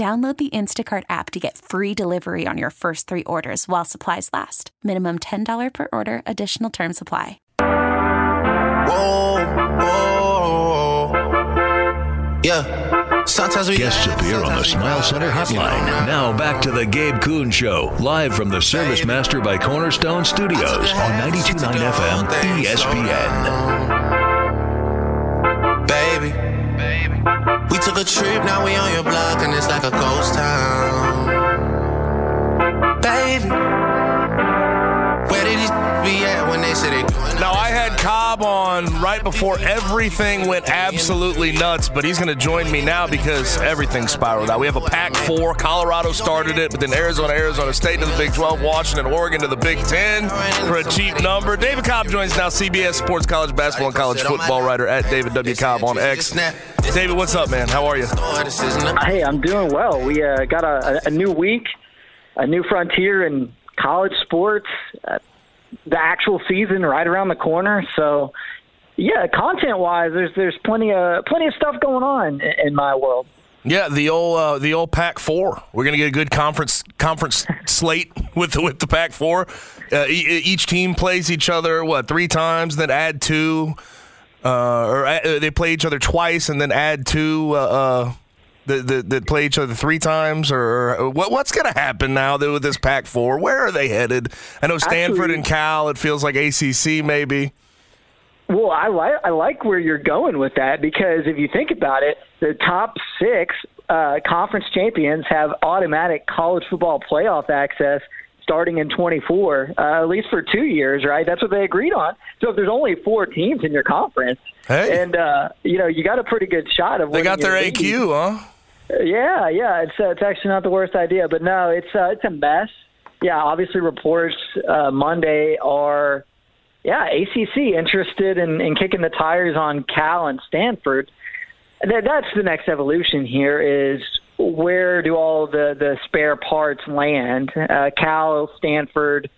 Download the Instacart app to get free delivery on your first three orders while supplies last. Minimum $10 per order, additional term supply. Whoa, whoa, yeah. Sometimes we Guests appear on the Smile Center hotline. Now back to the Gabe Kuhn Show, live from the Service Master by Cornerstone Studios on 92.9 FM ESPN. We took a trip, now we on your block, and it's like a ghost town. Baby, Now, I had Cobb on right before everything went absolutely nuts, but he's going to join me now because everything spiraled out. We have a Pac 4. Colorado started it, but then Arizona, Arizona State to the Big 12, Washington, Oregon to the Big 10 for a cheap number. David Cobb joins now, CBS Sports College Basketball and College Football writer at David W. Cobb on X. David, what's up, man? How are you? Hey, I'm doing well. We uh, got a, a new week, a new frontier in college sports. Uh, the actual season right around the corner. So, yeah, content wise, there's there's plenty of plenty of stuff going on in, my world. Yeah, the old uh, the old Pac Four. We're gonna get a good conference conference slate with with the Pac Four. Uh, e- each team plays each other what three times, then add two, uh, or uh, they play each other twice and then add two. That, that, that play each other three times, or, what, what's going to happen now with this Pac Four? Where are they headed? I know Stanford Actually- and Cal. It feels like ACC maybe. Well, I like I like where you're going with that because if you think about it, the top six uh, conference champions have automatic college football playoff access starting in 24, uh, at least for two years, right? That's what they agreed on. So if there's only four teams in your conference, Hey. and uh, you know you got a pretty good shot of They got their league. AQ, huh? Yeah, yeah, it's uh, it's actually not the worst idea, but no, it's uh, it's a mess. Yeah, obviously reports uh, Monday are yeah ACC interested in, in kicking the tires on Cal and Stanford. That, that's the next evolution here is where do all the the spare parts land? Uh, Cal, Stanford,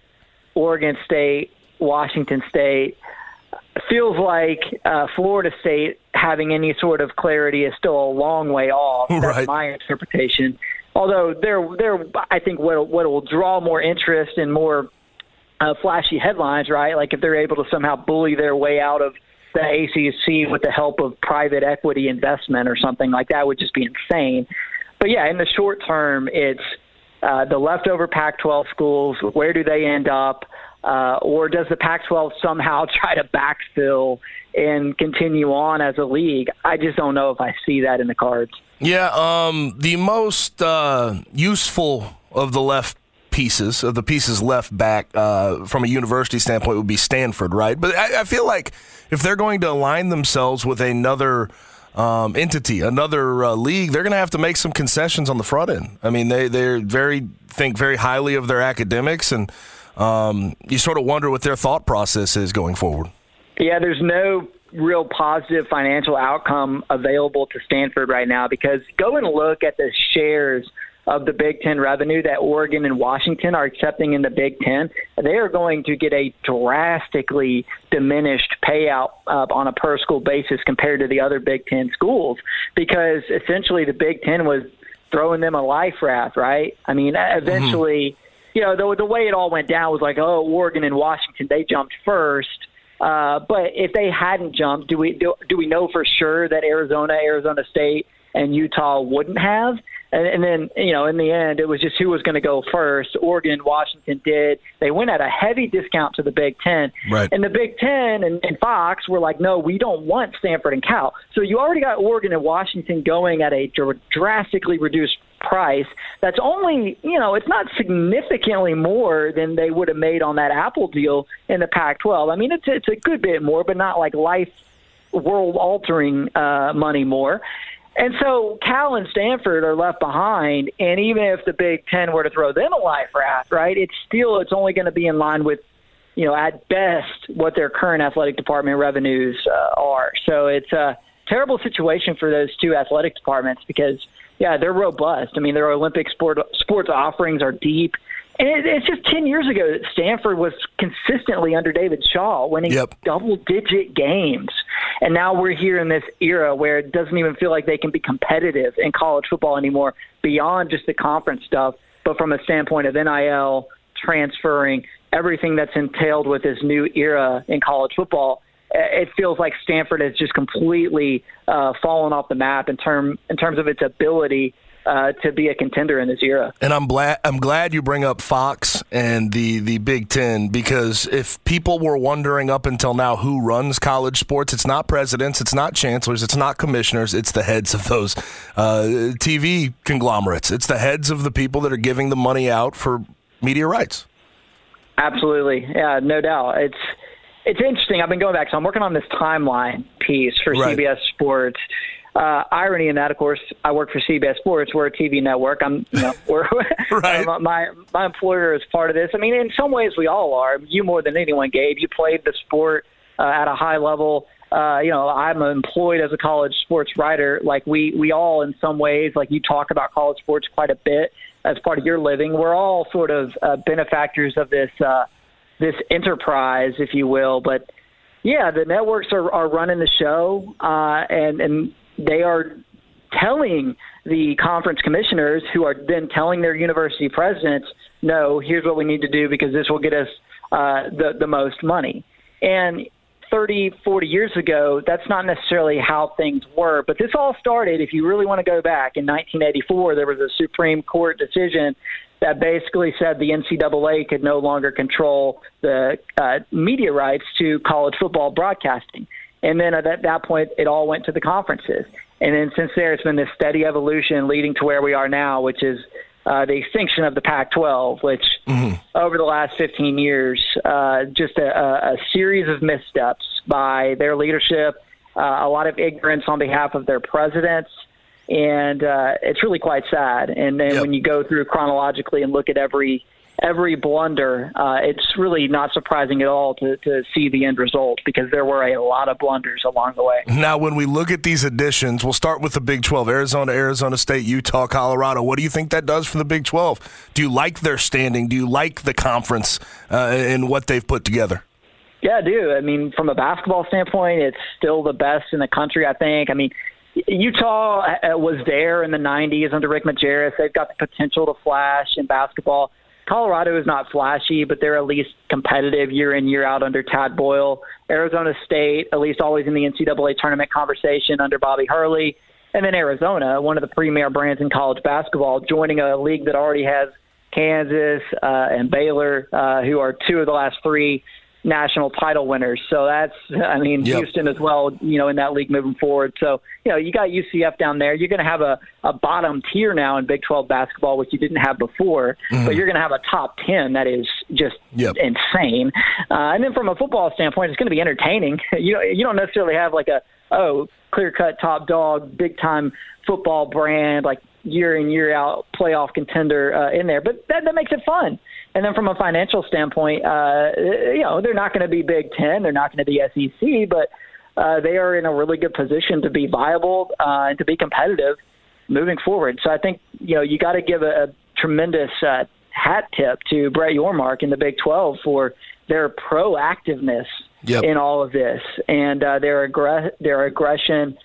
Oregon State, Washington State feels like uh, Florida State having any sort of clarity is still a long way off. That's Right. my interpretation. Although they're they're I think what what will draw more interest and more uh, flashy headlines, right? Like if they're able to somehow bully their way out of the ACC with the help of private equity investment or something like that would just be insane. But yeah, in the short term, it's uh, the leftover Pac-12 schools. Where do they end up? Uh, or does the Pac-12 somehow try to backfill and continue on as a league? I just don't know if I see that in the cards. Yeah, um, the most uh, useful of the left pieces, of the pieces left back uh, from a university standpoint, would be Stanford, right? But I, I feel like if they're going to align themselves with another um, entity, another uh, league, they're going to have to make some concessions on the front end. I mean, they they very think very highly of their academics, and um, you sort of wonder what their thought process is going forward. Yeah, there's no real positive financial outcome available to Stanford right now because go and look at the shares of the Big Ten revenue that Oregon and Washington are accepting in the Big Ten. They are going to get a drastically diminished payout uh, on a per school basis compared to the other Big Ten schools because essentially the Big Ten was throwing them a life raft, right? I mean, eventually, you know, the, the way it all went down was like, oh, Oregon and Washington, they jumped first. Uh, but if they hadn't jumped, do we do, do we know for sure that Arizona, Arizona State, and Utah wouldn't have? And, and then, you know, in the end, it was just who was going to go first. Oregon, Washington did. They went at a heavy discount to the Big Ten. Right. And the Big Ten and, and Fox were like, no, we don't want Stanford and Cal. So you already got Oregon and Washington going at a dr- drastically reduced price. That's only, you know, it's not significantly more than they would have made on that Apple deal in the Pac-12. I mean, it's it's a good bit more, but not like life world altering uh, money more. And so Cal and Stanford are left behind, and even if the Big Ten were to throw them a life raft, right, it's still it's only going to be in line with, you know, at best what their current athletic department revenues uh, are. So it's a terrible situation for those two athletic departments because, yeah, they're robust. I mean, their Olympic sport sports offerings are deep. And it, it's just 10 years ago that Stanford was consistently under David Shaw, winning Yep. double digit games. And now we're here in this era where it doesn't even feel like they can be competitive in college football anymore beyond just the conference stuff, but from a standpoint of NIL, transferring, everything that's entailed with this new era in college football. It feels like Stanford has just completely uh, fallen off the map in term in terms of its ability uh, to be a contender in this era. And I'm glad I'm glad you bring up Fox and the the Big Ten because if people were wondering up until now who runs college sports, it's not presidents, it's not chancellors, it's not commissioners, it's the heads of those uh, TV conglomerates. It's the heads of the people that are giving the money out for media rights. Absolutely, yeah, no doubt. It's it's interesting. I've been going back, so I'm working on this timeline piece for Right. CBS Sports. Uh, irony in that, of course, I work for CBS Sports. We're a TV network. I'm, you know, we're Right. uh, my my employer is part of this. I mean, in some ways, we all are. You more than anyone, Gabe. You played the sport uh, at a high level. Uh, you know, I'm employed as a college sports writer. Like we we all, in some ways, like you talk about college sports quite a bit as part of your living. We're all sort of uh, benefactors of this uh, this enterprise, if you will. But yeah, the networks are, are running the show, uh, and and they are telling the conference commissioners, who are then telling their university presidents, "No, here's what we need to do because this will get us uh, the the most money." And 30, 40 years ago, that's not necessarily how things were. But this all started, if you really want to go back, in 1984, there was a Supreme Court decision that basically said the NCAA could no longer control the uh, media rights to college football broadcasting. And then at that, that point, it all went to the conferences. And then since there, it's been this steady evolution leading to where we are now, which is uh, the extinction of the Pac-12, which over the last 15 years, uh, just a, a, a series of missteps by their leadership, uh, a lot of ignorance on behalf of their presidents, and uh, it's really quite sad. And then when you go through chronologically and look at every every blunder, uh, it's really not surprising at all to, to see the end result because there were a lot of blunders along the way. Now, when we look at these additions, we'll start with the Big 12 Arizona, Arizona State, Utah, Colorado. What do you think that does for the Big 12? Do you like their standing? Do you like the conference uh, and what they've put together? Yeah, I do. I mean, from a basketball standpoint, it's still the best in the country, I think. I mean, Utah uh, was there in the 90s under Rick Majerus. They've got the potential to flash in basketball. Colorado is not flashy, but they're at least competitive year in, year out under Tad Boyle. Arizona State, at least always in the NCAA tournament conversation under Bobby Hurley. And then Arizona, one of the premier brands in college basketball, joining a league that already has Kansas uh, and Baylor, uh, who are two of the last three national title winners. So that's, I mean, Yep. Houston as well, you know, in that league moving forward. So, you know, you got UCF down there. You're going to have a, a bottom tier now in Big 12 basketball, which you didn't have before, but you're going to have a top 10 that is just Yep. insane. Uh, and then from a football standpoint, it's going to be entertaining. you, you don't necessarily have like a, oh, clear cut top dog, big time football brand, like year in, year out playoff contender uh, in there, but that, that makes it fun. And then from a financial standpoint, uh, you know, they're not going to be Big Ten, they're not going to be SEC, but uh, they are in a really good position to be viable uh, and to be competitive moving forward. So I think you know you got to give a, a tremendous uh, hat tip to Brett Yormark in the Big 12 for their proactiveness Yep. in all of this and uh, their aggr- their aggression.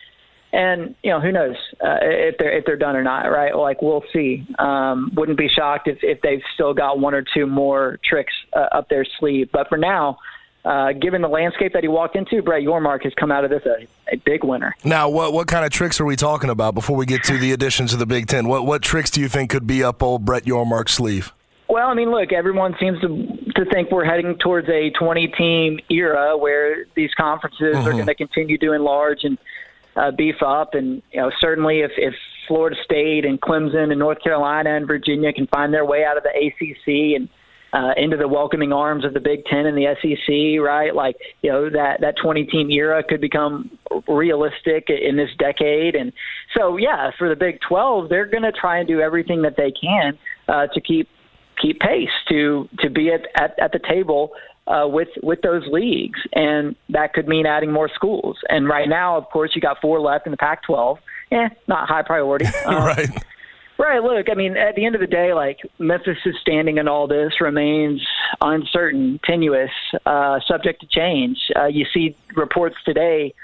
And you know who knows uh, if they're if they're done or not, right? Like we'll see. Um, wouldn't be shocked if, if they've still got one or two more tricks uh, up their sleeve. But for now, uh, given the landscape that he walked into, Brett Yormark has come out of this a, a big winner. Now, what what kind of tricks are we talking about before we get to the additions of the Big Ten? What what tricks do you think could be up old Brett Yormark's sleeve? Well, I mean, look, everyone seems to to think we're heading towards a 20 team era where these conferences mm-hmm. are going to continue to enlarge and uh, beef up, and you know, certainly if if Florida State and Clemson and North Carolina and Virginia can find their way out of the ACC and uh, into the welcoming arms of the Big Ten and the SEC, right? Like, you know, that, that 20 team era could become realistic in this decade. And so, yeah, for the Big 12, they're going to try and do everything that they can uh, to keep keep pace, to to be at, at, at the table uh, with with those leagues, and that could mean adding more schools. And right now, of course, you got four left in the Pac-12. Eh, not high priority. Um, right. Right. Look, I mean, at the end of the day, like Memphis' standing in all this remains uncertain, tenuous, uh, subject to change. Uh, you see reports today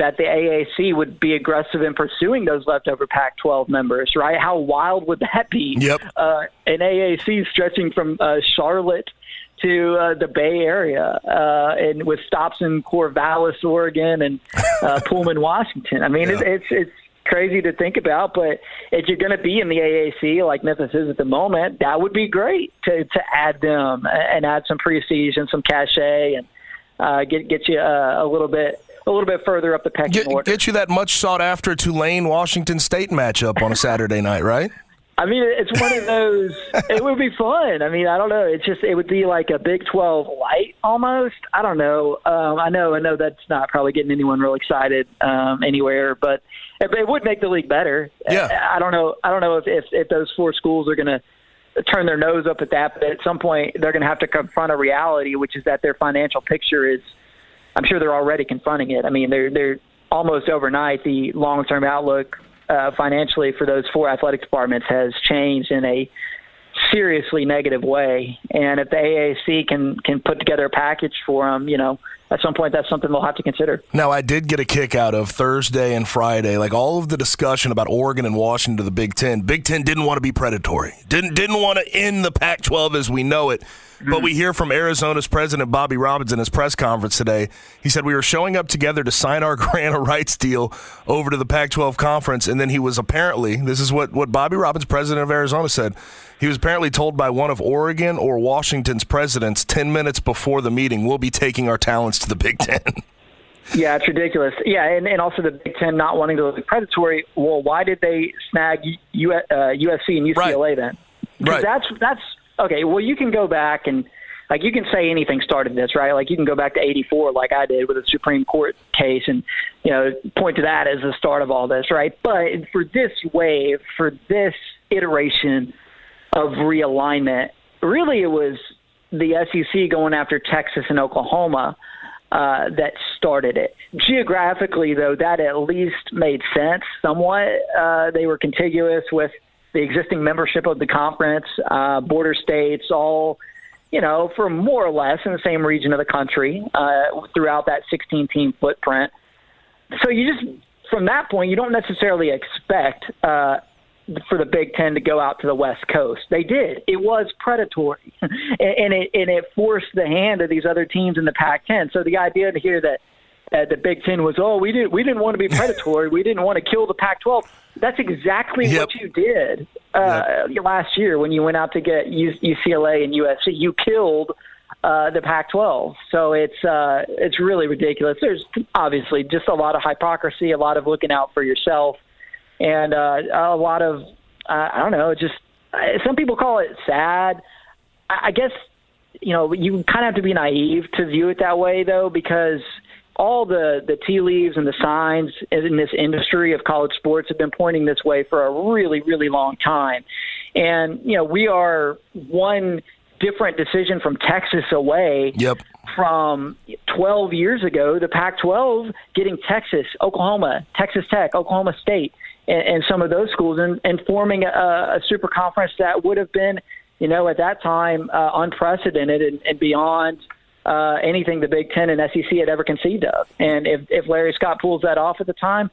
that the AAC would be aggressive in pursuing those leftover Pac-12 members. Right? How wild would that be? Yep. Uh, an AAC stretching from uh, Charlotte to uh, the Bay Area, uh, and with stops in Corvallis, Oregon, and uh, Pullman, Washington. I mean, yeah. it's it's crazy to think about, but if you're going to be in the AAC like Memphis is at the moment, that would be great to to add them and add some prestige and some cachet, and uh, get get you uh, a little bit a little bit further up the pecking get, order. Get you that much sought after Tulane Washington State matchup on a Saturday night, right? I mean, it's one of those. it would be fun. I mean, I don't know. It's just it would be like a Big Twelve light almost. I don't know. Um, I know. I know that's not probably getting anyone real excited um, anywhere, but it, it would make the league better. Yeah. I, I don't know. I don't know if if, if those four schools are going to turn their nose up at that, but at some point they're going to have to confront a reality, which is that their financial picture is. I'm sure they're already confronting it. I mean, they're they're almost overnight. The long term outlook uh, financially for those four athletic departments has changed in a seriously negative way. And if the AAC can can put together a package for them, you know, at some point that's something they'll have to consider. Now, I did get a kick out of Thursday and Friday, like all of the discussion about Oregon and Washington to the Big Ten. Big Ten didn't want to be predatory, didn't didn't want to end the Pac-12 as we know it. But we hear from Arizona's president, Bobby Robbins, in his press conference today. He said, We were showing up together to sign our grant of rights deal over to the Pac 12 conference. And then he was apparently, this is what, what Bobby Robbins, president of Arizona, said. He was apparently told by one of Oregon or Washington's presidents 10 minutes before the meeting, We'll be taking our talents to the Big Ten. Yeah, it's ridiculous. Yeah, and, and also the Big Ten not wanting to look predatory. Well, why did they snag U, uh, USC and UCLA right. then? Because right. that's that's okay, well, you can go back and like you can say anything started this, right? Like you can go back to '84, like I did with the Supreme Court case, and you know point to that as the start of all this, right? But for this wave, for this iteration of realignment, really it was the SEC going after Texas and Oklahoma uh, that started it. Geographically, though, that at least made sense somewhat. Uh, they were contiguous with the existing membership of the conference, uh, border states, all you know, for more or less in the same region of the country uh, throughout that 16 team footprint. So you just, from that point, you don't necessarily expect uh, for the Big Ten to go out to the West Coast. They did. It was predatory, and, and it and it forced the hand of these other teams in the Pac-10. So the idea to hear that uh, the Big Ten was, oh, we didn't we didn't want to be predatory. we didn't want to kill the Pac-12. That's exactly yep. what you did uh, yep. last year when you went out to get UCLA and USC. You killed uh, the Pac-12. So it's uh, it's really ridiculous. There's obviously just a lot of hypocrisy, a lot of looking out for yourself, and uh, a lot of uh, I don't know. Just uh, some people call it sad. I, I guess you know you kind of have to be naive to view it that way, though, because all the the tea leaves and the signs in this industry of college sports have been pointing this way for a really really long time and you know we are one different decision from Texas away yep. from 12 years ago the Pac-12 getting Texas Oklahoma Texas Tech Oklahoma State and, and some of those schools and, and forming a, a super conference that would have been you know at that time uh, unprecedented and, and beyond uh, anything the Big Ten and SEC had ever conceived of. And if, if Larry Scott pulls that off at the time,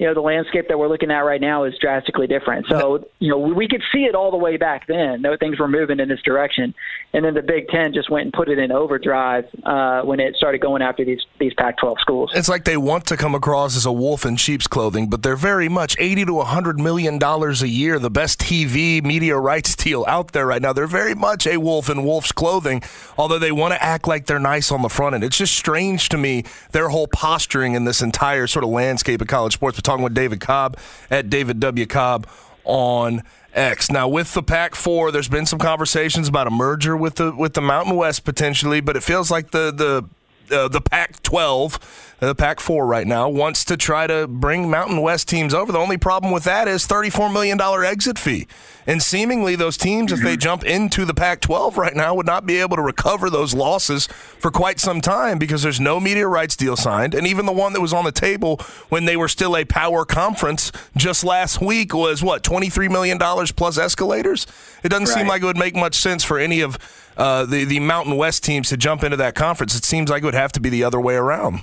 you know the landscape that we're looking at right now is drastically different. So you know we could see it all the way back then. No things were moving in this direction, and then the Big Ten just went and put it in overdrive uh, when it started going after these these Pac-12 schools. It's like they want to come across as a wolf in sheep's clothing, but they're very much eighty to hundred million dollars a year, the best TV media rights deal out there right now. They're very much a wolf in wolf's clothing, although they want to act like they're nice on the front end. It's just strange to me their whole posturing in this entire sort of landscape of college sports talking with David Cobb at David W. Cobb on X. Now, with the Pac Four, there's been some conversations about a merger with the with the Mountain West potentially, but it feels like the the uh, the Pac 12, uh, the Pac 4 right now, wants to try to bring Mountain West teams over. The only problem with that is $34 million exit fee. And seemingly, those teams, if they jump into the Pac 12 right now, would not be able to recover those losses for quite some time because there's no media rights deal signed. And even the one that was on the table when they were still a power conference just last week was what, $23 million plus escalators? It doesn't right. seem like it would make much sense for any of uh, the the Mountain West teams to jump into that conference. It seems like it would have to be the other way around.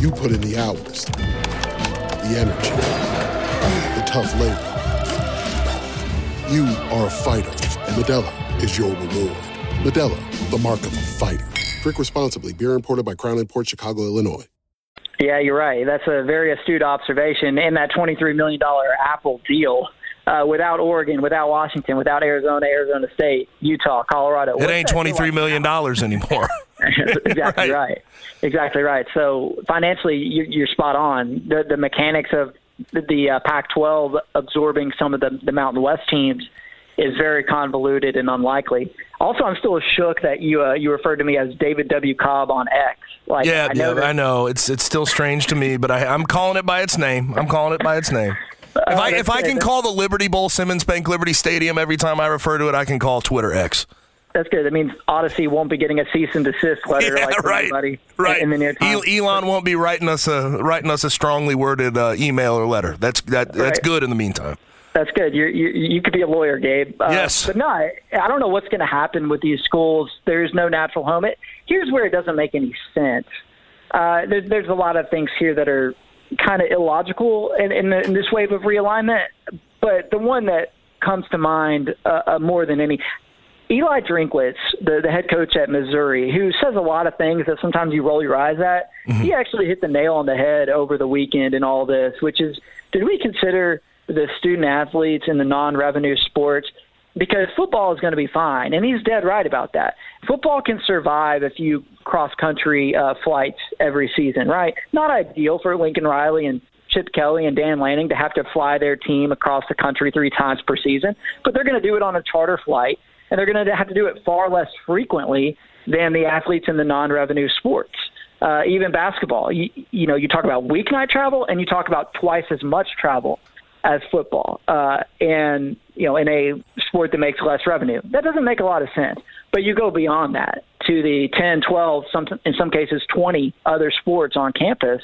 You put in the hours, the energy, the tough labor. You are a fighter, and Modelo is your reward. Modelo, the mark of a fighter. Drink responsibly. Beer imported by Crown Port Chicago, Illinois. Yeah, you're right. That's a very astute observation. In that $23 million Apple deal, uh, without Oregon, without Washington, without Arizona, Arizona State, Utah, Colorado. It ain't twenty three million dollars anymore. exactly right. right. Exactly right. So financially, you, are spot on. The the mechanics of the, the uh, Pac-12 absorbing some of the, the Mountain West teams is very convoluted and unlikely. Also, I'm still shook that you uh, you referred to me as David W. Cobb on X. Like, yeah, I know, yeah, I know. It's it's still strange to me, but I, I'm calling it by its name. I'm calling it by its name. If I if I can call the Liberty Bowl Simmons Bank Liberty Stadium every time I refer to it, I can call Twitter X. That's good. That means Audacy won't be getting a cease and desist letter yeah, like right, right. in the near time. Elon won't be writing us a writing us a strongly worded uh, email or letter. That's that that's right. good in the meantime. That's good. You you you could be a lawyer, Gabe. Uh, yes. But no, I, I don't know what's going to happen with these schools. There's no natural home. It, here's where it doesn't make any sense. Uh, there, there's a lot of things here that are kind of illogical in, in, the, in this wave of realignment. But the one that comes to mind uh, uh, more than any, Eli Drinkwitz, the, the head coach at Missouri, who says a lot of things that sometimes you roll your eyes at, mm-hmm. he actually hit the nail on the head over the weekend in all this, which is did we consider the student athletes in the non revenue sports because football is going to be fine, and he's dead right about that. Football can survive a few cross country uh, flights every season, right? Not ideal for Lincoln Riley and Chip Kelly and Dan Lanning to have to fly their team across the country three times per season, but they're going to do it on a charter flight, and they're going to have to do it far less frequently than the athletes in the non-revenue sports. Uh, even basketball, you, you know, you talk about weeknight travel, and you talk about twice as much travel as football, uh, and you know, in a sport that makes less revenue. That doesn't make a lot of sense. But you go beyond that to the 10, 12, some in some cases 20 other sports on campus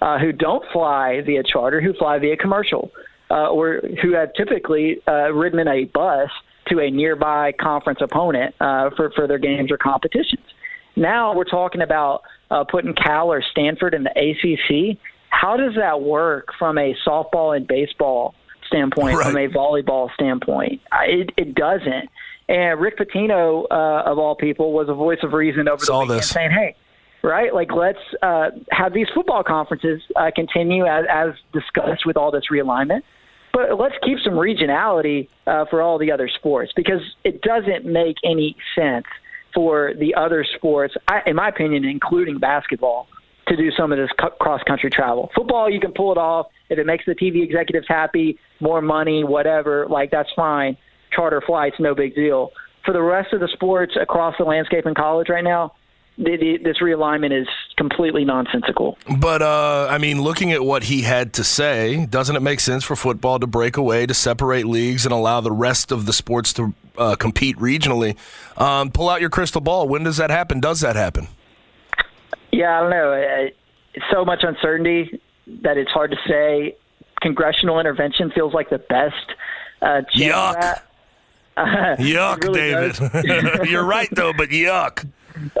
uh, who don't fly via charter, who fly via commercial, uh, or who have typically uh, ridden in a bus to a nearby conference opponent uh, for for their games or competitions. Now we're talking about uh, putting Cal or Stanford in the ACC. How does that work from a softball and baseball standpoint, right. from a volleyball standpoint? It, it doesn't. And Rick Pitino, uh, of all people, was a voice of reason over Saw the weekend this. saying, hey, right, like let's uh, have these football conferences uh, continue as, as discussed with all this realignment. But let's keep some regionality uh, for all the other sports because it doesn't make any sense for the other sports, I, in my opinion, including basketball, to do some of this cross country travel. Football, you can pull it off if it makes the TV executives happy, more money, whatever. Like that's fine. Charter flights, no big deal. For the rest of the sports across the landscape in college right now, the, the, this realignment is completely nonsensical. But uh, I mean, looking at what he had to say, doesn't it make sense for football to break away, to separate leagues, and allow the rest of the sports to uh, compete regionally? Um, pull out your crystal ball. When does that happen? Does that happen? Yeah, I don't know. It's so much uncertainty that it's hard to say. Congressional intervention feels like the best. Uh, yuck. Yuck, really David. You're right though, but yuck.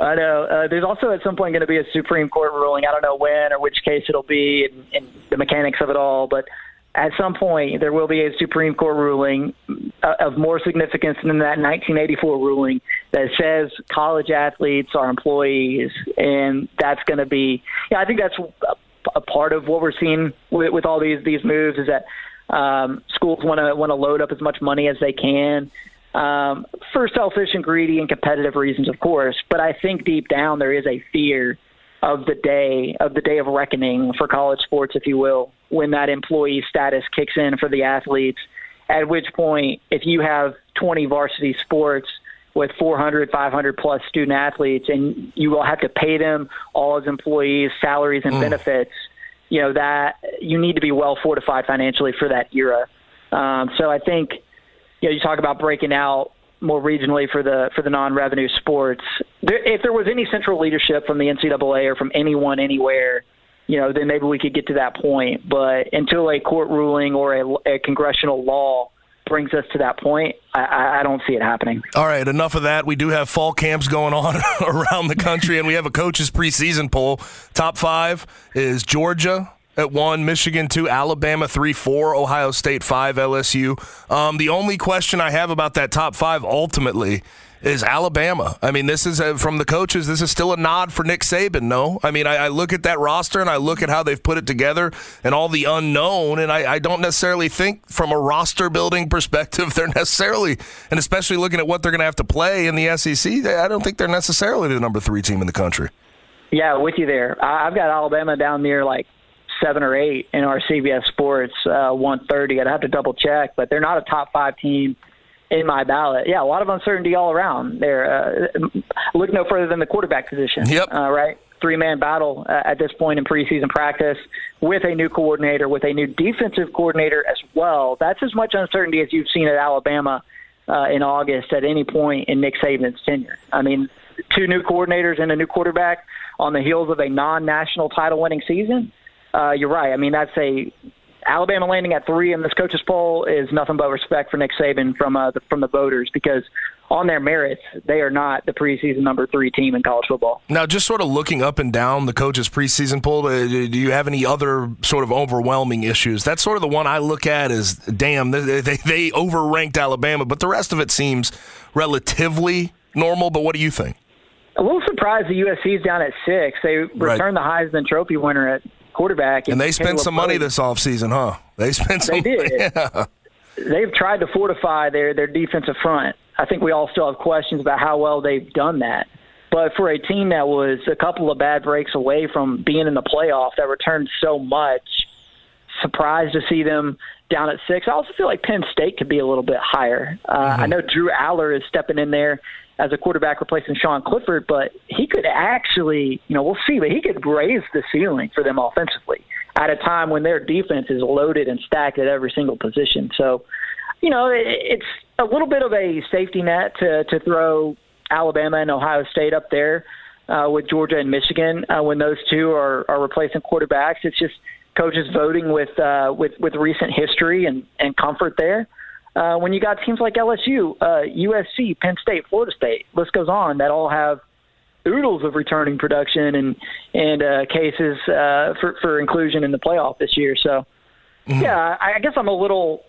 I know. Uh, there's also at some point going to be a Supreme Court ruling. I don't know when or which case it'll be and, and the mechanics of it all, but at some point there will be a Supreme Court ruling uh, of more significance than that 1984 ruling that says college athletes are employees, and that's going to be. Yeah, I think that's a, a part of what we're seeing with, with all these these moves is that um, schools want to want to load up as much money as they can um, for selfish and greedy and competitive reasons, of course. But I think deep down there is a fear of the day of the day of reckoning for college sports, if you will, when that employee status kicks in for the athletes. At which point, if you have 20 varsity sports with 400, 500 plus student athletes, and you will have to pay them all as employees, salaries and mm. benefits, you know that you need to be well fortified financially for that era. Um, so I think you know, you talk about breaking out more regionally for the for the non-revenue sports. There, if there was any central leadership from the NCAA or from anyone anywhere, you know, then maybe we could get to that point. But until a court ruling or a, a congressional law brings us to that point, I, I, don't see it happening. All right, enough of that. We do have fall camps going on around the country, and we have a coaches preseason poll. Top five is Georgia, at one, Michigan two, Alabama three, four, Ohio State five, LSU. Um, the only question I have about that top five ultimately is Alabama. I mean, this is a, from the coaches. This is still a nod for Nick Saban. No, I mean, I, I, look at that roster and I look at how they've put it together and all the unknown, and I, I don't necessarily think from a roster building perspective they're necessarily, and especially looking at what they're going to have to play in the SEC, I don't think they're necessarily the number three team in the country. Yeah, with you there. I've got Alabama down near like seven or eight in our CBS Sports uh, 130. I'd have to double check, but they're not a top five team in my ballot. Yeah, a lot of uncertainty all around. There, uh, look no further than the quarterback position. Yep. Uh, right, three man battle uh, at this point in preseason practice with a new coordinator, with a new defensive coordinator as well. That's as much uncertainty as you've seen at Alabama uh, in August at any point in Nick Saban's tenure. I mean, two new coordinators and a new quarterback on the heels of a non-national title-winning season uh, you're right. I mean, that's a Alabama landing at three in this coaches poll is nothing but respect for Nick Saban from uh, the, from the voters because on their merits, they are not the preseason number three team in college football. Now, just sort of looking up and down the coaches preseason poll, uh, do you have any other sort of overwhelming issues? That's sort of the one I look at as, damn, they, they, they overranked Alabama, but the rest of it seems relatively normal. But what do you think? A little surprised the USC's down at six. They returned right. the Heisman Trophy winner at quarterback. And, they spent some money this offseason, huh? They spent some. They did. Yeah. They've tried to fortify their their defensive front. I think we all still have questions about how well they've done that. But for a team that was a couple of bad breaks away from being in the playoff, that returned so much, surprised to see them down at six. I also feel like Penn State could be a little bit higher. Uh, mm-hmm. I know Drew Allar is stepping in there as a quarterback replacing Sean Clifford, but he could actually, you know, we'll see, but he could raise the ceiling for them offensively at a time when their defense is loaded and stacked at every single position. So, you know, it's a little bit of a safety net to to throw Alabama and Ohio State up there uh, with Georgia and Michigan uh, when those two are are replacing quarterbacks. It's just coaches voting with uh, with with recent history and and comfort there. Uh, when you got teams like LSU, uh, USC, Penn State, Florida State, list goes on, that all have oodles of returning production and and uh, cases uh, for for inclusion in the playoff this year. So, mm-hmm. yeah, I, I guess I'm a little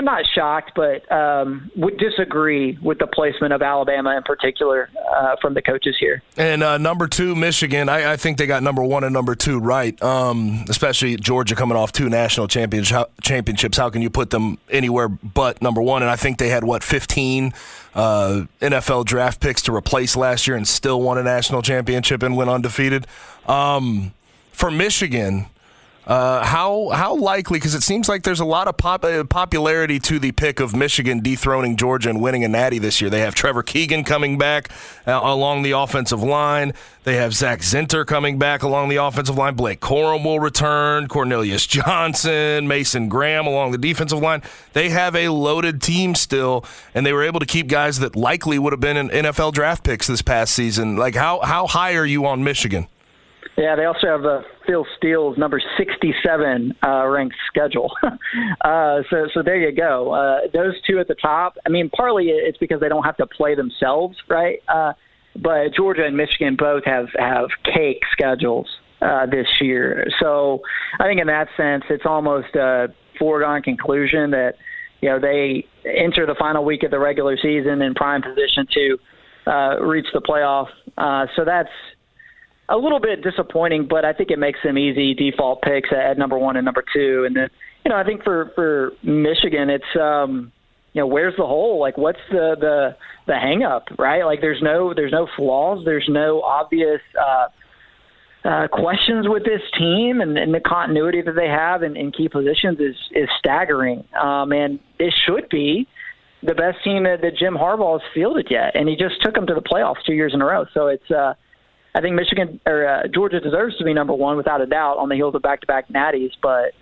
I'm not shocked, but um, would disagree with the placement of Alabama in particular uh, from the coaches here. And uh, number two, Michigan. I, I, think they got number one and number two right. Um, especially Georgia coming off two national championships. How can you put them anywhere but number one? And I think they had what 15 uh, NFL draft picks to replace last year, and still won a national championship and went undefeated. Um, for Michigan. Uh, how how likely? Because it seems like there's a lot of pop, uh, popularity to the pick of Michigan dethroning Georgia and winning a Natty this year. They have Trevor Keegan coming back uh, along the offensive line. They have Zach Zinter coming back along the offensive line. Blake Corum will return. Cornelius Johnson, Mason Graham along the defensive line. They have a loaded team still, and they were able to keep guys that likely would have been in NFL draft picks this past season. Like how how high are you on Michigan? Yeah, they also have uh, Phil Steele's number 67 uh, ranked schedule. uh, so, so there you go. Uh, those two at the top. I mean, partly it's because they don't have to play themselves, right? Uh, but Georgia and Michigan both have have cake schedules uh, this year. So I think in that sense, it's almost a foregone conclusion that you know they enter the final week of the regular season in prime position to uh, reach the playoff. Uh, so that's a little bit disappointing, but I think it makes them easy default picks at, number one and number two. And then, you know, I think for for Michigan, it's um, you know, where's the hole? Like, what's the the the hang up, right? Like, there's no there's no flaws, there's no obvious. Uh, uh, questions with this team and, and the continuity that they have in, in key positions is is staggering. Um, and it should be the best team that, that Jim Harbaugh has fielded yet, and he just took them to the playoffs two years in a row. So it's uh, I think Michigan or uh, Georgia deserves to be number one without a doubt on the heels of back-to-back natties. But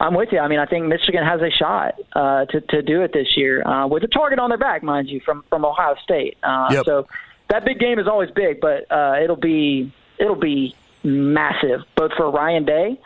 I'm with you. I mean, I think Michigan has a shot uh, to to do it this year uh, with a target on their back, mind you, from from Ohio State. Uh, yep. So that big game is always big, but uh, it'll be it'll be massive both for Ryan Day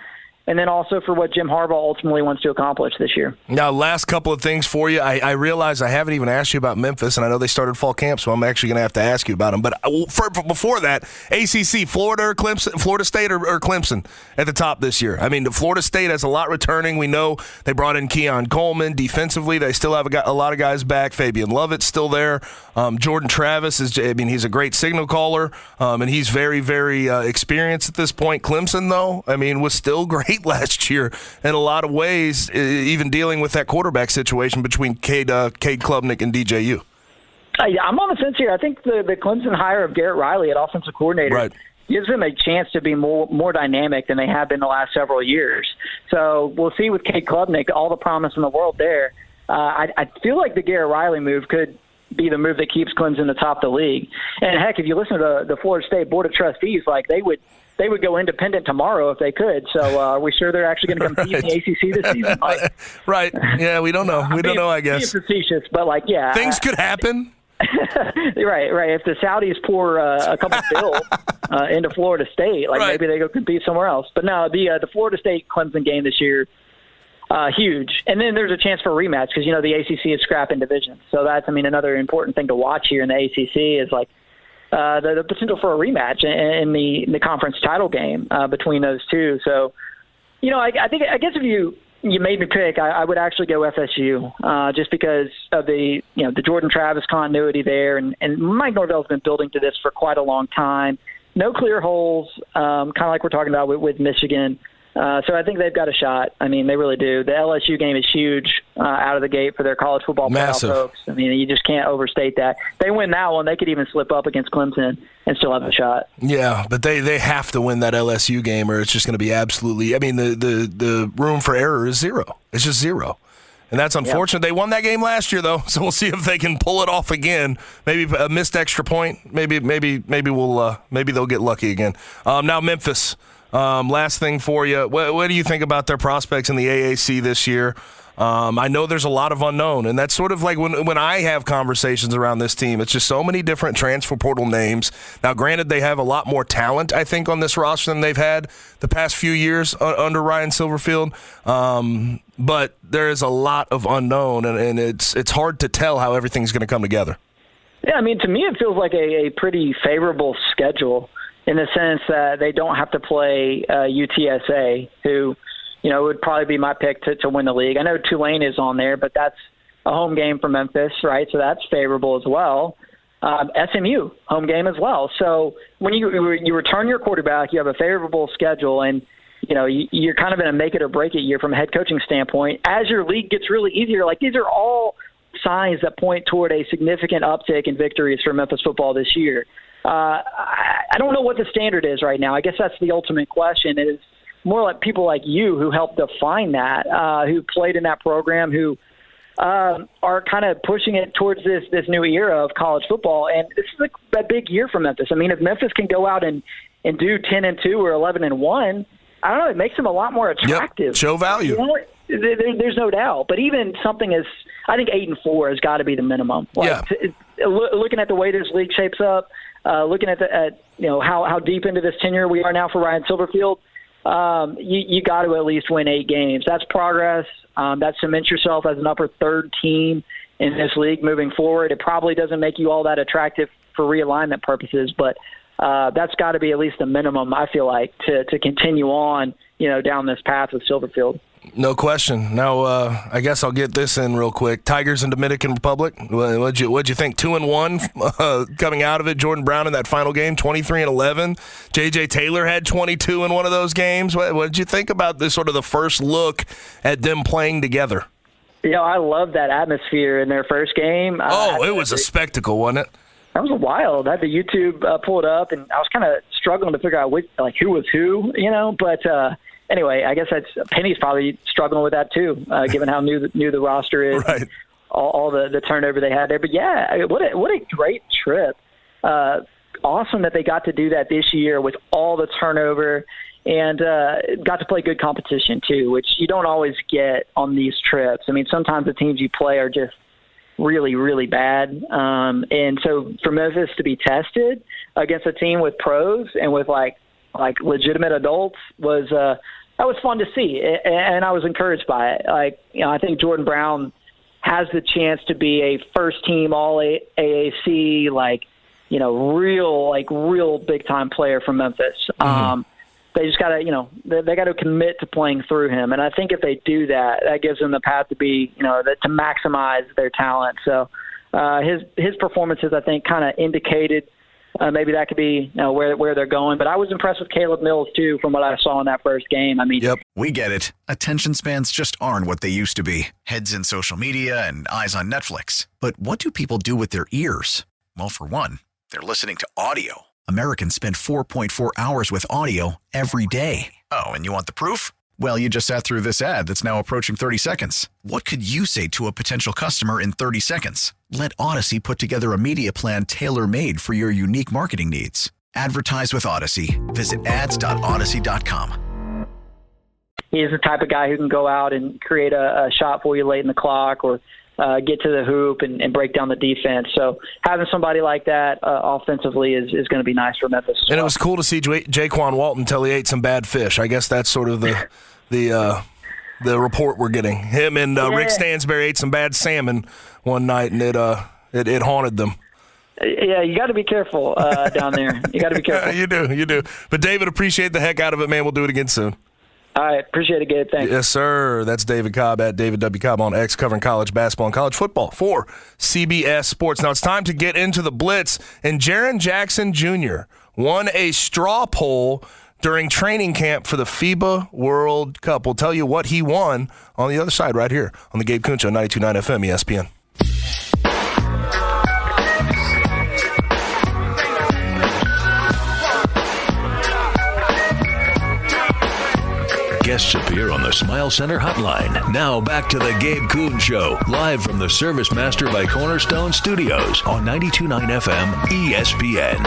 and then also for what Jim Harbaugh ultimately wants to accomplish this year. Now, last couple of things for you. I, I realize I haven't even asked you about Memphis, and I know they started fall camp, so I'm actually going to have to ask you about them. But uh, for, for, before that, ACC, Florida or Clemson, Florida State or, or, Clemson at the top this year. I mean, Florida State has a lot returning. We know they brought in Keon Coleman defensively. They still have a, a lot of guys back. Fabien Lovett's still there. Um, Jordan Travis is. I mean, he's a great signal caller, um, and he's very, very uh, experienced at this point. Clemson, though, I mean, was still great great last year in a lot of ways, even dealing with that quarterback situation between Cade, uh, Cade Klubnik and DJU. Uh, yeah, I'm on the fence here. I think the, the Clemson hire of Garrett Riley at offensive coordinator right. gives them a chance to be more more dynamic than they have been the last several years. So we'll see with Cade Klubnik, all the promise in the world there. Uh, I, I feel like the Garrett Riley move could be the move that keeps Clemson atop the league. And heck, if you listen to the, the Florida State Board of Trustees, like they would they would go independent tomorrow if they could. So uh, are we sure they're actually going to compete right. in the ACC this season? Like, right? Yeah, we don't know. We don't know. I guess being facetious, but like, yeah, things could happen. right, right. If the Saudis pour uh, a couple bill uh, into Florida State, like right. maybe they go compete somewhere else. But no, the uh, the Florida State Clemson game this year, uh, huge. And then there's a chance for a rematch because you know the ACC is scrapping divisions, so that's I mean another important thing to watch here in the ACC is like uh, the, the, potential for a rematch in, in the in the conference title game uh, between those two. So, you know, I, I think I guess if you you made me pick, I, I would actually go FSU uh, just because of the you know the Jordan Travis continuity there, and, and Mike Norvell's been building to this for quite a long time. No clear holes, um, kind of like we're talking about with, with Michigan. Uh, so I think they've got a shot. I mean, they really do. The LSU game is huge uh, out of the gate for their college football Massive. folks. I mean, you just can't overstate that. They win that one, they could even slip up against Clemson and still have a shot. Yeah, but they, they have to win that LSU game, or it's just going to be absolutely. I mean, the, the the room for error is zero. It's just zero. And that's unfortunate. Yep. They won that game last year, though, so we'll see if they can pull it off again. Maybe a missed extra point. Maybe, maybe, maybe we'll, uh, maybe they'll get lucky again. Um, now Memphis, Um, last thing for you, what, what, do you think about their prospects in the AAC this year? Um, I know there's a lot of unknown, and that's sort of like when when I have conversations around this team. It's just so many different transfer portal names. Now, granted, they have a lot more talent, I think, on this roster than they've had the past few years under Ryan Silverfield. Um, but there is a lot of unknown, and, and it's it's hard to tell how everything's going to come together. Yeah, I mean, to me, it feels like a, a pretty favorable schedule in the sense that they don't have to play uh, UTSA, who you know, would probably be my pick to, to win the league. I know Tulane is on there, but that's a home game for Memphis, right? So that's favorable as well. Um, SMU home game as well. So when you you return your quarterback, you have a favorable schedule, and you know you, you're kind of in a make it or break it year from a head coaching standpoint. As your league gets really easier, like these are all signs that point toward a significant uptick in victories for Memphis football this year. Uh, I, I don't know what the standard is right now. I guess that's the ultimate question. Is more like people like you who helped define that, uh, who played in that program, who uh, are kind of pushing it towards this this new era of college football. And this is a, a big year for Memphis. I mean, if Memphis can go out and and do ten and two or eleven and one, I don't know. It makes them a lot more attractive. Yep. Show value. You know, there, there's no doubt. But even something as I think eight and four has got to be the minimum. Like, yeah. T- looking at the way this league shapes up, uh, looking at the at you know how how deep into this tenure we are now for Ryan Silverfield um, you, you got to at least win eight games. That's progress. Um, that cements yourself as an upper third team in this league moving forward. It probably doesn't make you all that attractive for realignment purposes, but uh, that's got to be at least the minimum. I feel like to to continue on, you know, down this path with Silverfield. No question. Now, uh, I guess I'll get this in real quick. Tigers and Dominican Republic. What'd you What'd you think? Two and one uh, coming out of it. Jordan Brown in that final game, twenty three and eleven. J.J. Taylor had twenty two in one of those games. What, did you think about this sort of the first look at them playing together? You know, I love that atmosphere in their first game. Oh, uh, it was a spectacle, wasn't it? That was wild. I had the YouTube uh, pulled up, and I was kind of struggling to figure out which, like who was who, you know. But uh, anyway, I guess that's Penny's probably struggling with that too, uh, given how new the, new the roster is, right. all, all the the turnover they had there. But yeah, what a, what a great trip! Uh, awesome that they got to do that this year with all the turnover and uh, got to play good competition too, which you don't always get on these trips. I mean, sometimes the teams you play are just really, really bad. Um, and so for Memphis to be tested against a team with pros and with like like legitimate adults was uh, that was fun to see, and I was encouraged by it. Like you know, I think Jordan Brown has the chance to be a first team All AAC, like you know, real like real big time player from Memphis. Mm-hmm. Um, they just got to, you know, they, they got to commit to playing through him, and I think if they do that, that gives them the path to be, you know, to maximize their talent. So uh, his his performances, I think, kind of indicated uh, maybe that could be you know, where where they're going. But I was impressed with Caleb Mills too, from what I saw in that first game. I mean, yep, we get it. Attention spans just aren't what they used to be. Heads in social media and eyes on Netflix. But what do people do with their ears? Well, for one, they're listening to audio. Americans spend 4.4 hours with audio every day. Oh, and you want the proof? Well, you just sat through this ad that's now approaching 30 seconds. What could you say to a potential customer in 30 seconds? Let Audacy put together a media plan tailor made for your unique marketing needs. Advertise with Audacy. Visit ads.audacy.com. He's the type of guy who can go out and create a, a shot for you late in the clock or uh, get to the hoop and, and, break down the defense. So having somebody like that uh, offensively is, is going to be nice for Memphis. And well. it was cool to see J- Jaykwon Walton until he ate some bad fish. I guess that's sort of the the uh, the report we're getting. Him and uh, yeah. Rick Stansbury ate some bad salmon one night, and it uh it, it haunted them. Yeah, you got to be careful uh, down there. You got to be careful. you do, you do. But David, appreciate the heck out of it, man. We'll do it again soon. All right, appreciate it, Gabe. Thanks. Yes, sir. That's David Cobb at David W. Cobb on X, covering college basketball and college football for CBS Sports. Now it's time to get into the blitz, and Jaren Jackson Jr. won a straw poll during training camp for the FIBA World Cup. We'll tell you what he won on the other side right here on the Gabe Kuhn Show, 92.9 FM ESPN. guests appear on the Smile Center hotline. Now back to the Gabe Kuhn Show, live from the Service Master by Cornerstone Studios on 92.9 FM ESPN.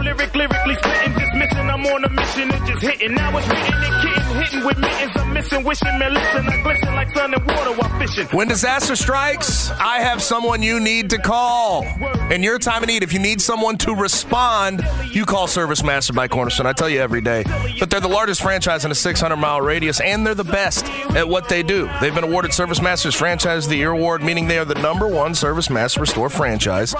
Prolific, lyrically spitting, dismissing. I'm on a mission, it just hitting. Now it's written and getting hitting with mittens. I'm missing, wishing, man, listen. I glisten like sun and water while fishing. When disaster strikes, I have someone you need to call. In your time of need, if you need someone to respond, you call Service Master by Cornerstone. I tell you every day. But they're the largest franchise in a 600 mile radius, and they're the best at what they do. They've been awarded Service Masters Franchise of the Year award, meaning they are the number one Service Master Restore franchise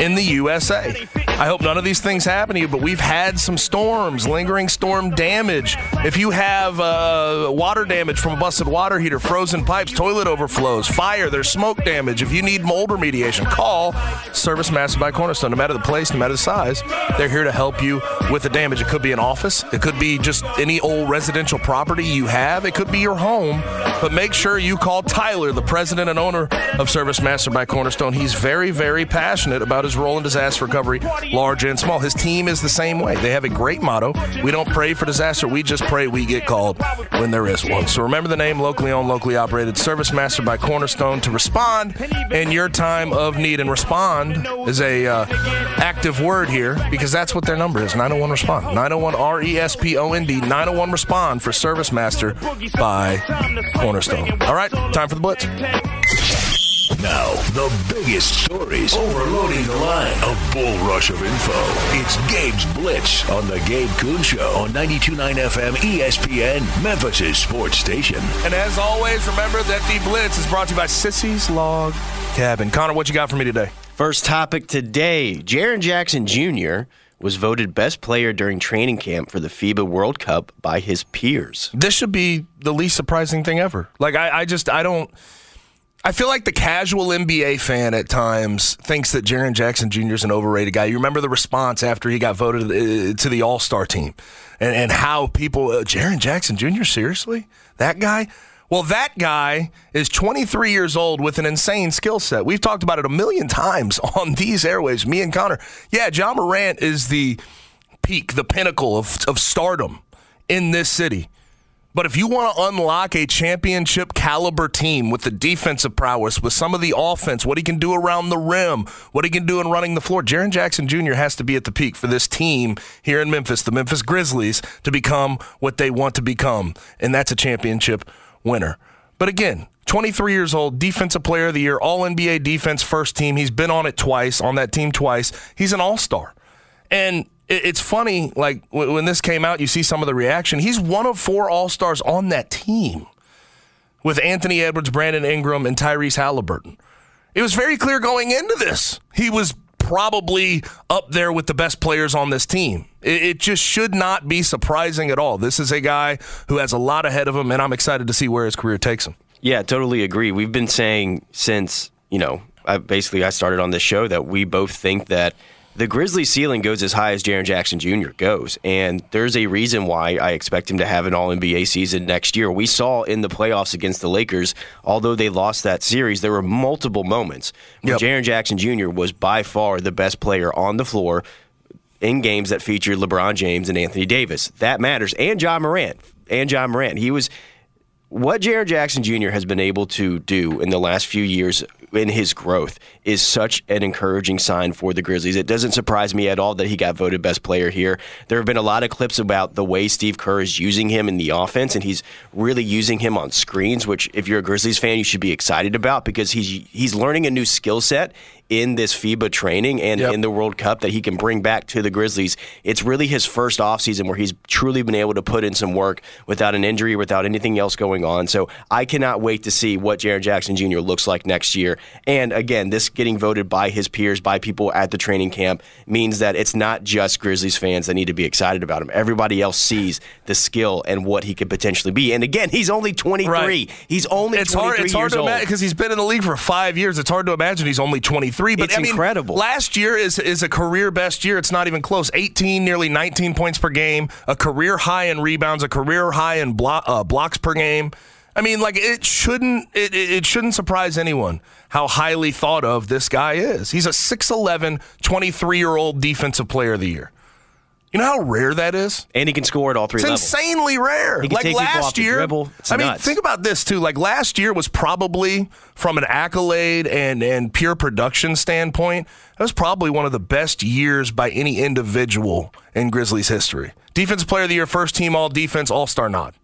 in the USA. I hope none of these things happen to you, but we've had some storms, lingering storm damage. If you have uh, water damage from a busted water heater, frozen pipes, toilet overflows, fire, there's smoke damage. If you need mold remediation, call Service Master by Cornerstone. No matter the place, no matter the size, they're here to help you with the damage. It could be an office, it could be just any old residential property you have, it could be your home. But make sure you call Tyler, the president and owner of Service Master by Cornerstone. He's very, very passionate about his role in disaster recovery, large and small. His team is the same way. They have a great motto. We don't pray for disaster, we just pray we get called when there is one. So remember the name, locally owned, locally operated, Service Master by Cornerstone to respond in your time of need. And respond is a uh, active word here because that's what their number is 901 Respond. 901 R E S P O N D, 901 Respond for Service Master by Cornerstone. All right, time for the Blitz. Now, the biggest stories overloading the line. A bull rush of info. It's Gabe's Blitz on the Gabe Kuhn Show on 92.9 FM ESPN, Memphis' sports station. And as always, remember that the Blitz is brought to you by Sissy's Log Cabin. Connor, what you got for me today? First topic today Jaren Jackson Jr. was voted best player during training camp for the FIBA World Cup by his peers. This should be the least surprising thing ever. Like, I, I just, I don't. I feel like the casual NBA fan at times thinks that Jaren Jackson Jr. is an overrated guy. You remember the response after he got voted uh, to the All Star team and, and how people, uh, Jaren Jackson Jr., seriously? That guy? Well, that guy is 23 years old with an insane skill set. We've talked about it a million times on these airways, me and Connor. Yeah, Ja Morant is the peak, the pinnacle of, of stardom in this city. But if you want to unlock a championship caliber team with the defensive prowess, with some of the offense, what he can do around the rim, what he can do in running the floor, Jaren Jackson Jr. has to be at the peak for this team here in Memphis, the Memphis Grizzlies, to become what they want to become. And that's a championship winner. But again, 23 years old, defensive player of the year, all NBA defense first team. He's been on it twice, on that team twice. He's an all star. And it's funny, like when this came out, you see some of the reaction. He's one of four All Stars on that team with Anthony Edwards, Brandon Ingram, and Tyrese Halliburton. It was very clear going into this. He was probably up there with the best players on this team. It, just should not be surprising at all. This is a guy who has a lot ahead of him, and I'm excited to see where his career takes him. Yeah, totally agree. We've been saying since, you know, I, basically I started on this show that we both think that – the Grizzlies ceiling goes as high as Jaren Jackson Jr. goes, and there's a reason why I expect him to have an All NBA season next year. We saw in the playoffs against the Lakers, although they lost that series, there were multiple moments where yep. Jaren Jackson Jr. was by far the best player on the floor in games that featured LeBron James and Anthony Davis. That matters, and Ja Morant. And Ja Morant. He was what Jaren Jackson Jr. has been able to do in the last few years in his growth is such an encouraging sign for the Grizzlies. It doesn't surprise me at all that he got voted best player here. There have been a lot of clips about the way Steve Kerr is using him in the offense, and he's really using him on screens, which if you're a Grizzlies fan, you should be excited about because he's he's learning a new skill set in this FIBA training and yep. in the World Cup that he can bring back to the Grizzlies. It's really his first offseason where he's truly been able to put in some work without an injury, without anything else going on. So I cannot wait to see what Jaren Jackson Jr. looks like next year. And again, this getting voted by his peers, by people at the training camp, means that it's not just Grizzlies fans that need to be excited about him. Everybody else sees the skill and what he could potentially be. And again, he's only 23. Right. He's only it's 23 hard, it's hard to imagine because he's been in the league for five years. It's hard to imagine he's only 23. But it's I mean, incredible. Last year is is a career best year. It's not even close. 18, nearly 19 points per game, a career high in rebounds, a career high in blo- uh, blocks per game. I mean, like it shouldn't it, it shouldn't surprise anyone how highly thought of this guy is. He's a 6'11, 23 year old defensive player of the year. You know how rare that is? And he can score at all three It's levels. insanely rare. Like last year, dribble. I mean, nuts. think about this too. Like last year was probably from an accolade and and pure production standpoint, that was probably one of the best years by any individual in Grizzlies history. Defensive Player of the Year, first team All Defense, All Star nod.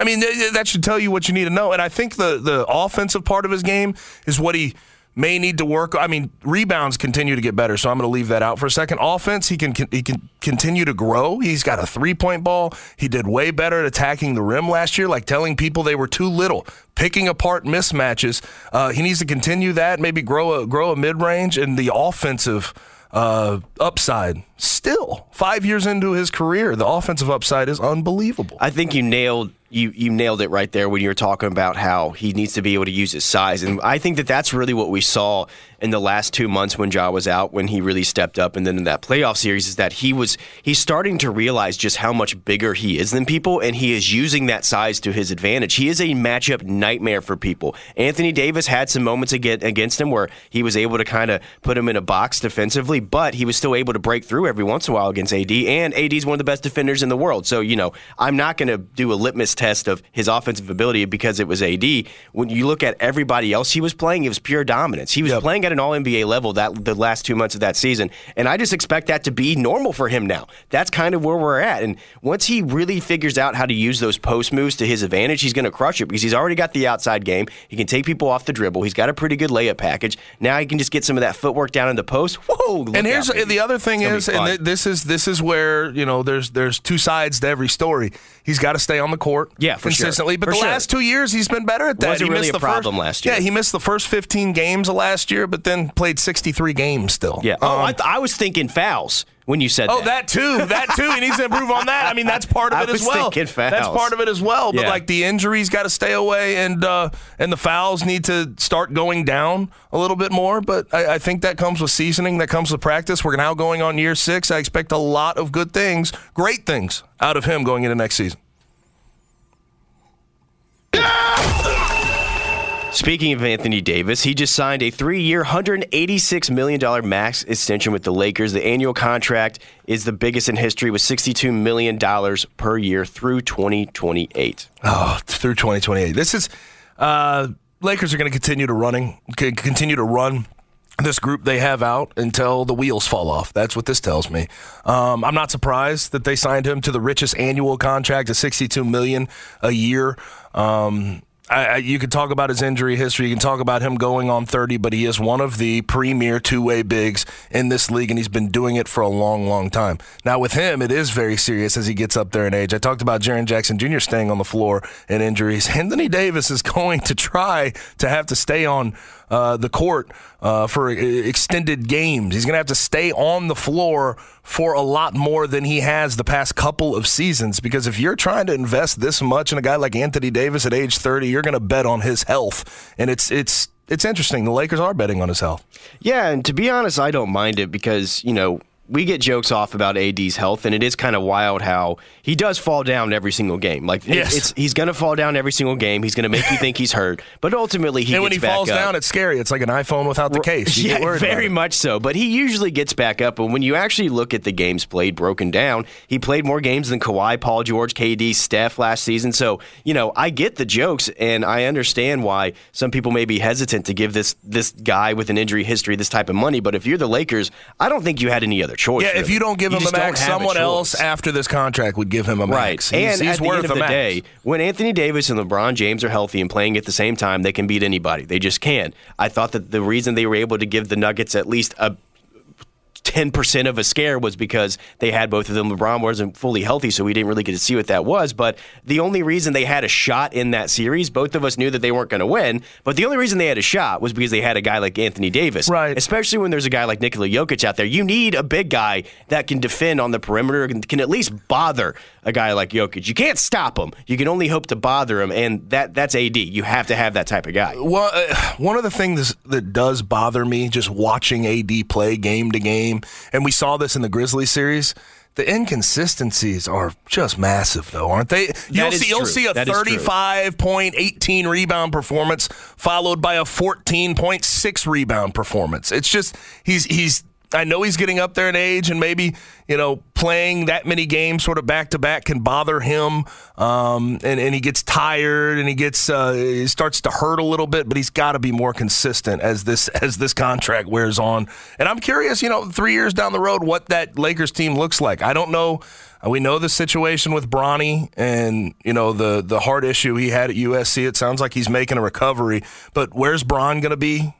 I mean, that should tell you what you need to know. And I think the the offensive part of his game is what he may need to work. I mean, rebounds continue to get better, so I'm going to leave that out for a second. Offense, he can he can continue to grow. He's got a three point ball. He did way better at attacking the rim last year, like telling people they were too little, picking apart mismatches. Uh, he needs to continue that. Maybe grow a grow a mid range and the offensive. Uh, upside still five years into his career, the offensive upside is unbelievable. I think you nailed you you nailed it right there when you were talking about how he needs to be able to use his size, and I think that that's really what we saw in the last two months when Ja was out, when he really stepped up, and then in that playoff series, is that he was he's starting to realize just how much bigger he is than people, and he is using that size to his advantage. He is a matchup nightmare for people. Anthony Davis had some moments against him where he was able to kind of put him in a box defensively, but he was still able to break through every once in a while against AD, and AD is one of the best defenders in the world. So you know, I'm not going to do a litmus test of his offensive ability because it was AD. When you look at everybody else he was playing, it was pure dominance. He was playing at an All NBA level that the last two months of that season, and I just expect that to be normal for him now. That's kind of where we're at. And once he really figures out how to use those post moves to his advantage, he's going to crush it because he's already got the outside game. He can take people off the dribble. He's got a pretty good layup package. Now he can just get some of that footwork down in the post. Whoa! and here's out, the other thing It's is, and th- this is this is where you know there's there's two sides to every story. He's got to stay on the court, Yeah, for sure. consistently. But For the sure. last two years, he's been better at that. Wasn't he really missed a the problem first, last year. Yeah, he missed the first 15 games of last year, but then played 63 games still. Yeah. Oh, Um, I, th- I was thinking fouls when you said Oh, that. that too. That too. He needs to improve on that. I mean, that's part of it as well. That's part of it as well. But Yeah. like the injuries got to stay away, and uh, and the fouls need to start going down a little bit more. But I, I think that comes with seasoning. That comes with practice. We're now going on year six. I expect a lot of good things, great things out of him going into next season. Speaking of Anthony Davis, he just signed a three year, $186 million max extension with the Lakers. The annual contract is the biggest in history with $62 million per year through 2028. Oh, through 2028. This is uh, Lakers are going to continue to running, continue to run this group they have out until the wheels fall off. That's what this tells me. Um, I'm not surprised that they signed him to the richest annual contract of 62 million a year. Um, I, you can talk about his injury history. You can talk about him going on 30, but he is one of the premier two-way bigs in this league, and he's been doing it for a long, long time. Now, with him, it is very serious as he gets up there in age. I talked about Jaren Jackson Jr. staying on the floor and injuries. Anthony Davis is going to try to have to stay on uh, the court uh, for extended games. He's going to have to stay on the floor for a lot more than he has the past couple of seasons. Because if you're trying to invest this much in a guy like Anthony Davis at age 30, you're going to bet on his health, and it's it's it's interesting. The Lakers are betting on his health. Yeah, and to be honest, I don't mind it because, you know, we get jokes off about AD's health, and it is kind of wild how he does fall down every single game. Like, Yes. it's, he's going to fall down every single game. He's going to make you think he's hurt, but ultimately he and when he falls up. down, it's scary. It's like an iPhone without the case. You yeah, very much so. But he usually gets back up. And when you actually look at the games played broken down, he played more games than Kawhi, Paul George, KD, Steph last season. So you know, I get the jokes, and I understand why some people may be hesitant to give this this guy with an injury history this type of money. But if you're the Lakers, I don't think you had any other choice. Yeah, if you don't give him a max, have a someone else after this contract would give him a Right. max. He's, and he's at the worth end of the max. day, when Anthony Davis and LeBron James are healthy and playing at the same time, they can beat anybody. They just can. I thought that the reason they were able to give the Nuggets at least a 10% of a scare was because they had both of them. LeBron wasn't fully healthy, so we didn't really get to see what that was. But the only reason they had a shot in that series, both of us knew that they weren't going to win. But the only reason they had a shot was because they had a guy like Anthony Davis. Right. Especially when there's a guy like Nikola Jokic out there. You need a big guy that can defend on the perimeter and can at least bother a guy like Jokic. You can't stop him. You can only hope to bother him, and that that's AD. You have to have that type of guy. Well, uh, one of the things that does bother me just watching AD play game to game, and we saw this in the Grizzlies series. The inconsistencies are just massive, though, aren't they? You'll see, you'll see a That is true. 35 point, 18 rebound performance followed by a 14.6 rebound performance. It's just he's he's I know he's getting up there in age, and maybe you know playing that many games sort of back to back can bother him, um, and and he gets tired and he gets uh, he starts to hurt a little bit. But he's got to be more consistent as this as this contract wears on. And I'm curious, you know, three years down the road, what that Lakers team looks like. I don't know. Uh, We know the situation with Bronny and you know the the heart issue he had at USC. It sounds like he's making a recovery, but where's Bron going to be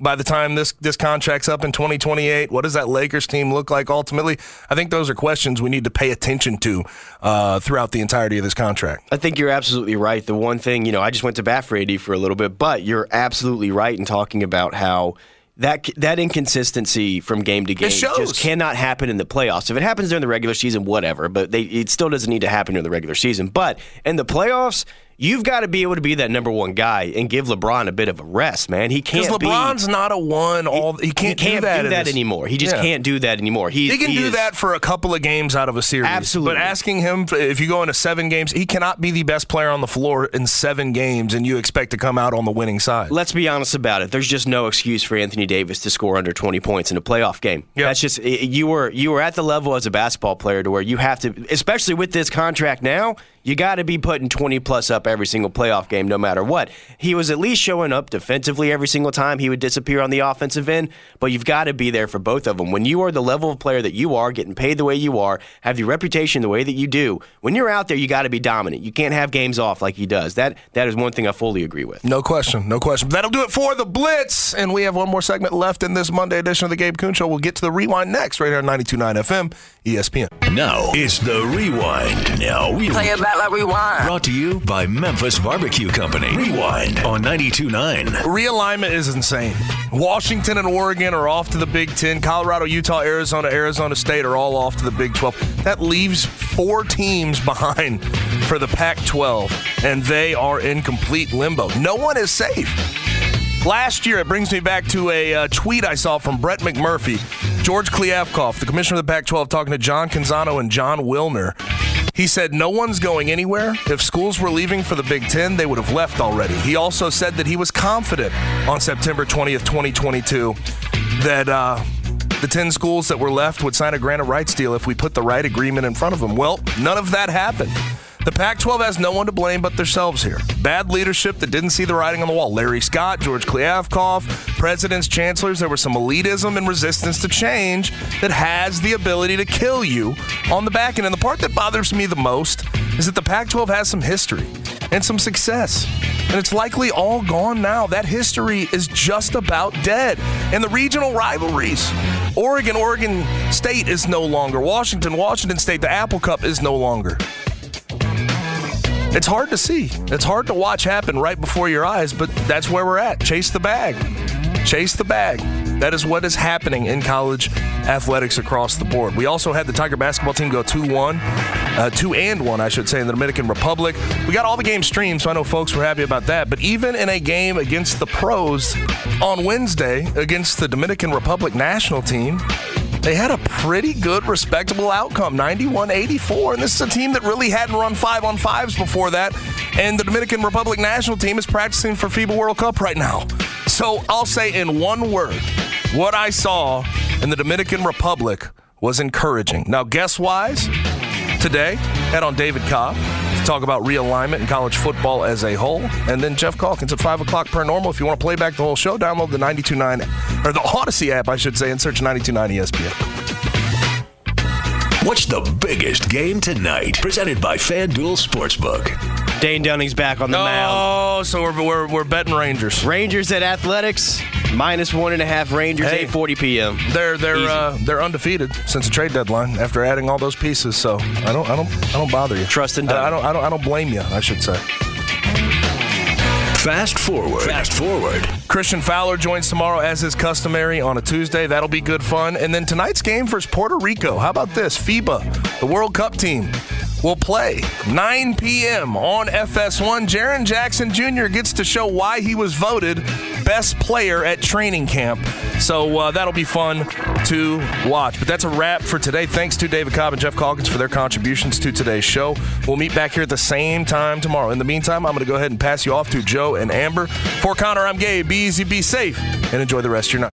by the time this this contract's up in 2028? What does that Lakers team look like ultimately? I think those are questions we need to pay attention to uh, throughout the entirety of this contract. I think you're absolutely right. The one thing, you know, I just went to bat for AD for a little bit, but you're absolutely right in talking about how that that inconsistency from game to game just cannot happen in the playoffs. If it happens during the regular season, whatever, but they, it still doesn't need to happen during the regular season. But in the playoffs, you've got to be able to be that number one guy and give LeBron a bit of a rest, man. He can't be- LeBron's not a one. All he can't, he can't do that, in this- anymore. He just Yeah. can't do that anymore. He's, He can do is- that for a couple of games out of a series. Absolutely. But asking him if you go into seven games, he cannot be the best player on the floor in seven games, and you expect to come out on the winning side. Let's be honest about it. There's just no excuse for Anthony Davis to score under 20 points in a playoff game. That's just you were you were at the level as a basketball player to where you have to, especially with this contract now. You got to be putting 20 plus up every single playoff game, no matter what. He was at least showing up defensively every single time he would disappear on the offensive end, but you've got to be there for both of them. When you are the level of player that you are, getting paid the way you are, have the reputation the way that you do, when you're out there, you got to be dominant. You can't have games off like he does. That That is one thing I fully agree with. No question, no question. That'll do it for the Blitz, and we have one more segment left in this Monday edition of the Gabe Kuhn Show. We'll get to the rewind next, right here on 92.9 FM, ESPN. Now it's the rewind. Now we Play it back like rewind. Brought to you by Memphis Barbecue Company. Rewind on 92.9. Realignment is insane. Washington and Oregon are off to the Big Ten. Colorado, Utah, Arizona, Arizona State are all off to the Big 12. That leaves four teams behind for the Pac 12, and they are in complete limbo. No one is safe. Last year, it brings me back to a uh, tweet I saw from Brett McMurphy, George Kliavkoff, the commissioner of the Pac 12, talking to John Canzano and John Wilner. He said, No one's going anywhere. If schools were leaving for the Big Ten, they would have left already. He also said that he was confident on September 20th, 2022, that uh, the 10 schools that were left would sign a grant granted rights deal if we put the right agreement in front of them. Well, none of that happened. The Pac 12 has no one to blame but themselves here. Bad leadership that didn't see the writing on the wall. Larry Scott, George Kliavkoff, presidents, chancellors, there was some elitism and resistance to change that has the ability to kill you on the back end. And the part that bothers me the most is that the Pac 12 has some history and some success. And it's likely all gone now. That history is just about dead. And the regional rivalries Oregon, Oregon State is no longer. Washington, Washington State, the Apple Cup is no longer. It's hard to see. It's hard to watch happen right before your eyes, but that's where we're at. Chase the bag. Chase the bag. That is what is happening in college athletics across the board. We also had the Tiger basketball team go 2 1, uh, 2 and 1, I should say, in the Dominican Republic. We got all the games streamed, so I know folks were happy about that. But even in a game against the pros on Wednesday against the Dominican Republic national team, they had a pretty good, respectable outcome 91 84. And this is a team that really hadn't run five on fives before that. And the Dominican Republic national team is practicing for FIBA World Cup right now. So I'll say in one word what I saw in the Dominican Republic was encouraging. Now, guess wise, today, head on David Cobb talk about realignment in college football as a whole. And then Geoff Calkins at 5 o'clock per normal. If you want to play back the whole show, download the 92.9, or the Audacy app, I should say, and search 92.9 ESPN. What's the biggest game tonight? Presented by FanDuel Sportsbook. Dane Dunning's back on the mound. Oh, so we're, we're, we're betting Rangers. Rangers at Athletics, minus one and a half Rangers, Hey. 8:40 p.m. They're they're uh, they're undefeated since the trade deadline after adding all those pieces. So I don't I don't I don't bother you. Trust in I, I don't I don't I don't blame you. I should say. Fast forward. Fast forward. Christian Fowler joins tomorrow as is customary on a Tuesday. That'll be good fun. And then tonight's game versus Puerto Rico. How about this? FIBA, the World Cup team, will play 9 p.m. on FS1. Jaren Jackson Jr. gets to show why he was voted best player at training camp. So uh, that'll be fun to watch. But that's a wrap for today. Thanks to David Cobb and Geoff Calkins for their contributions to today's show. We'll meet back here at the same time tomorrow. In the meantime, I'm going to go ahead and pass you off to Joe and Amber. For Connor, I'm Gabe. Be easy, be safe, and enjoy the rest of your night.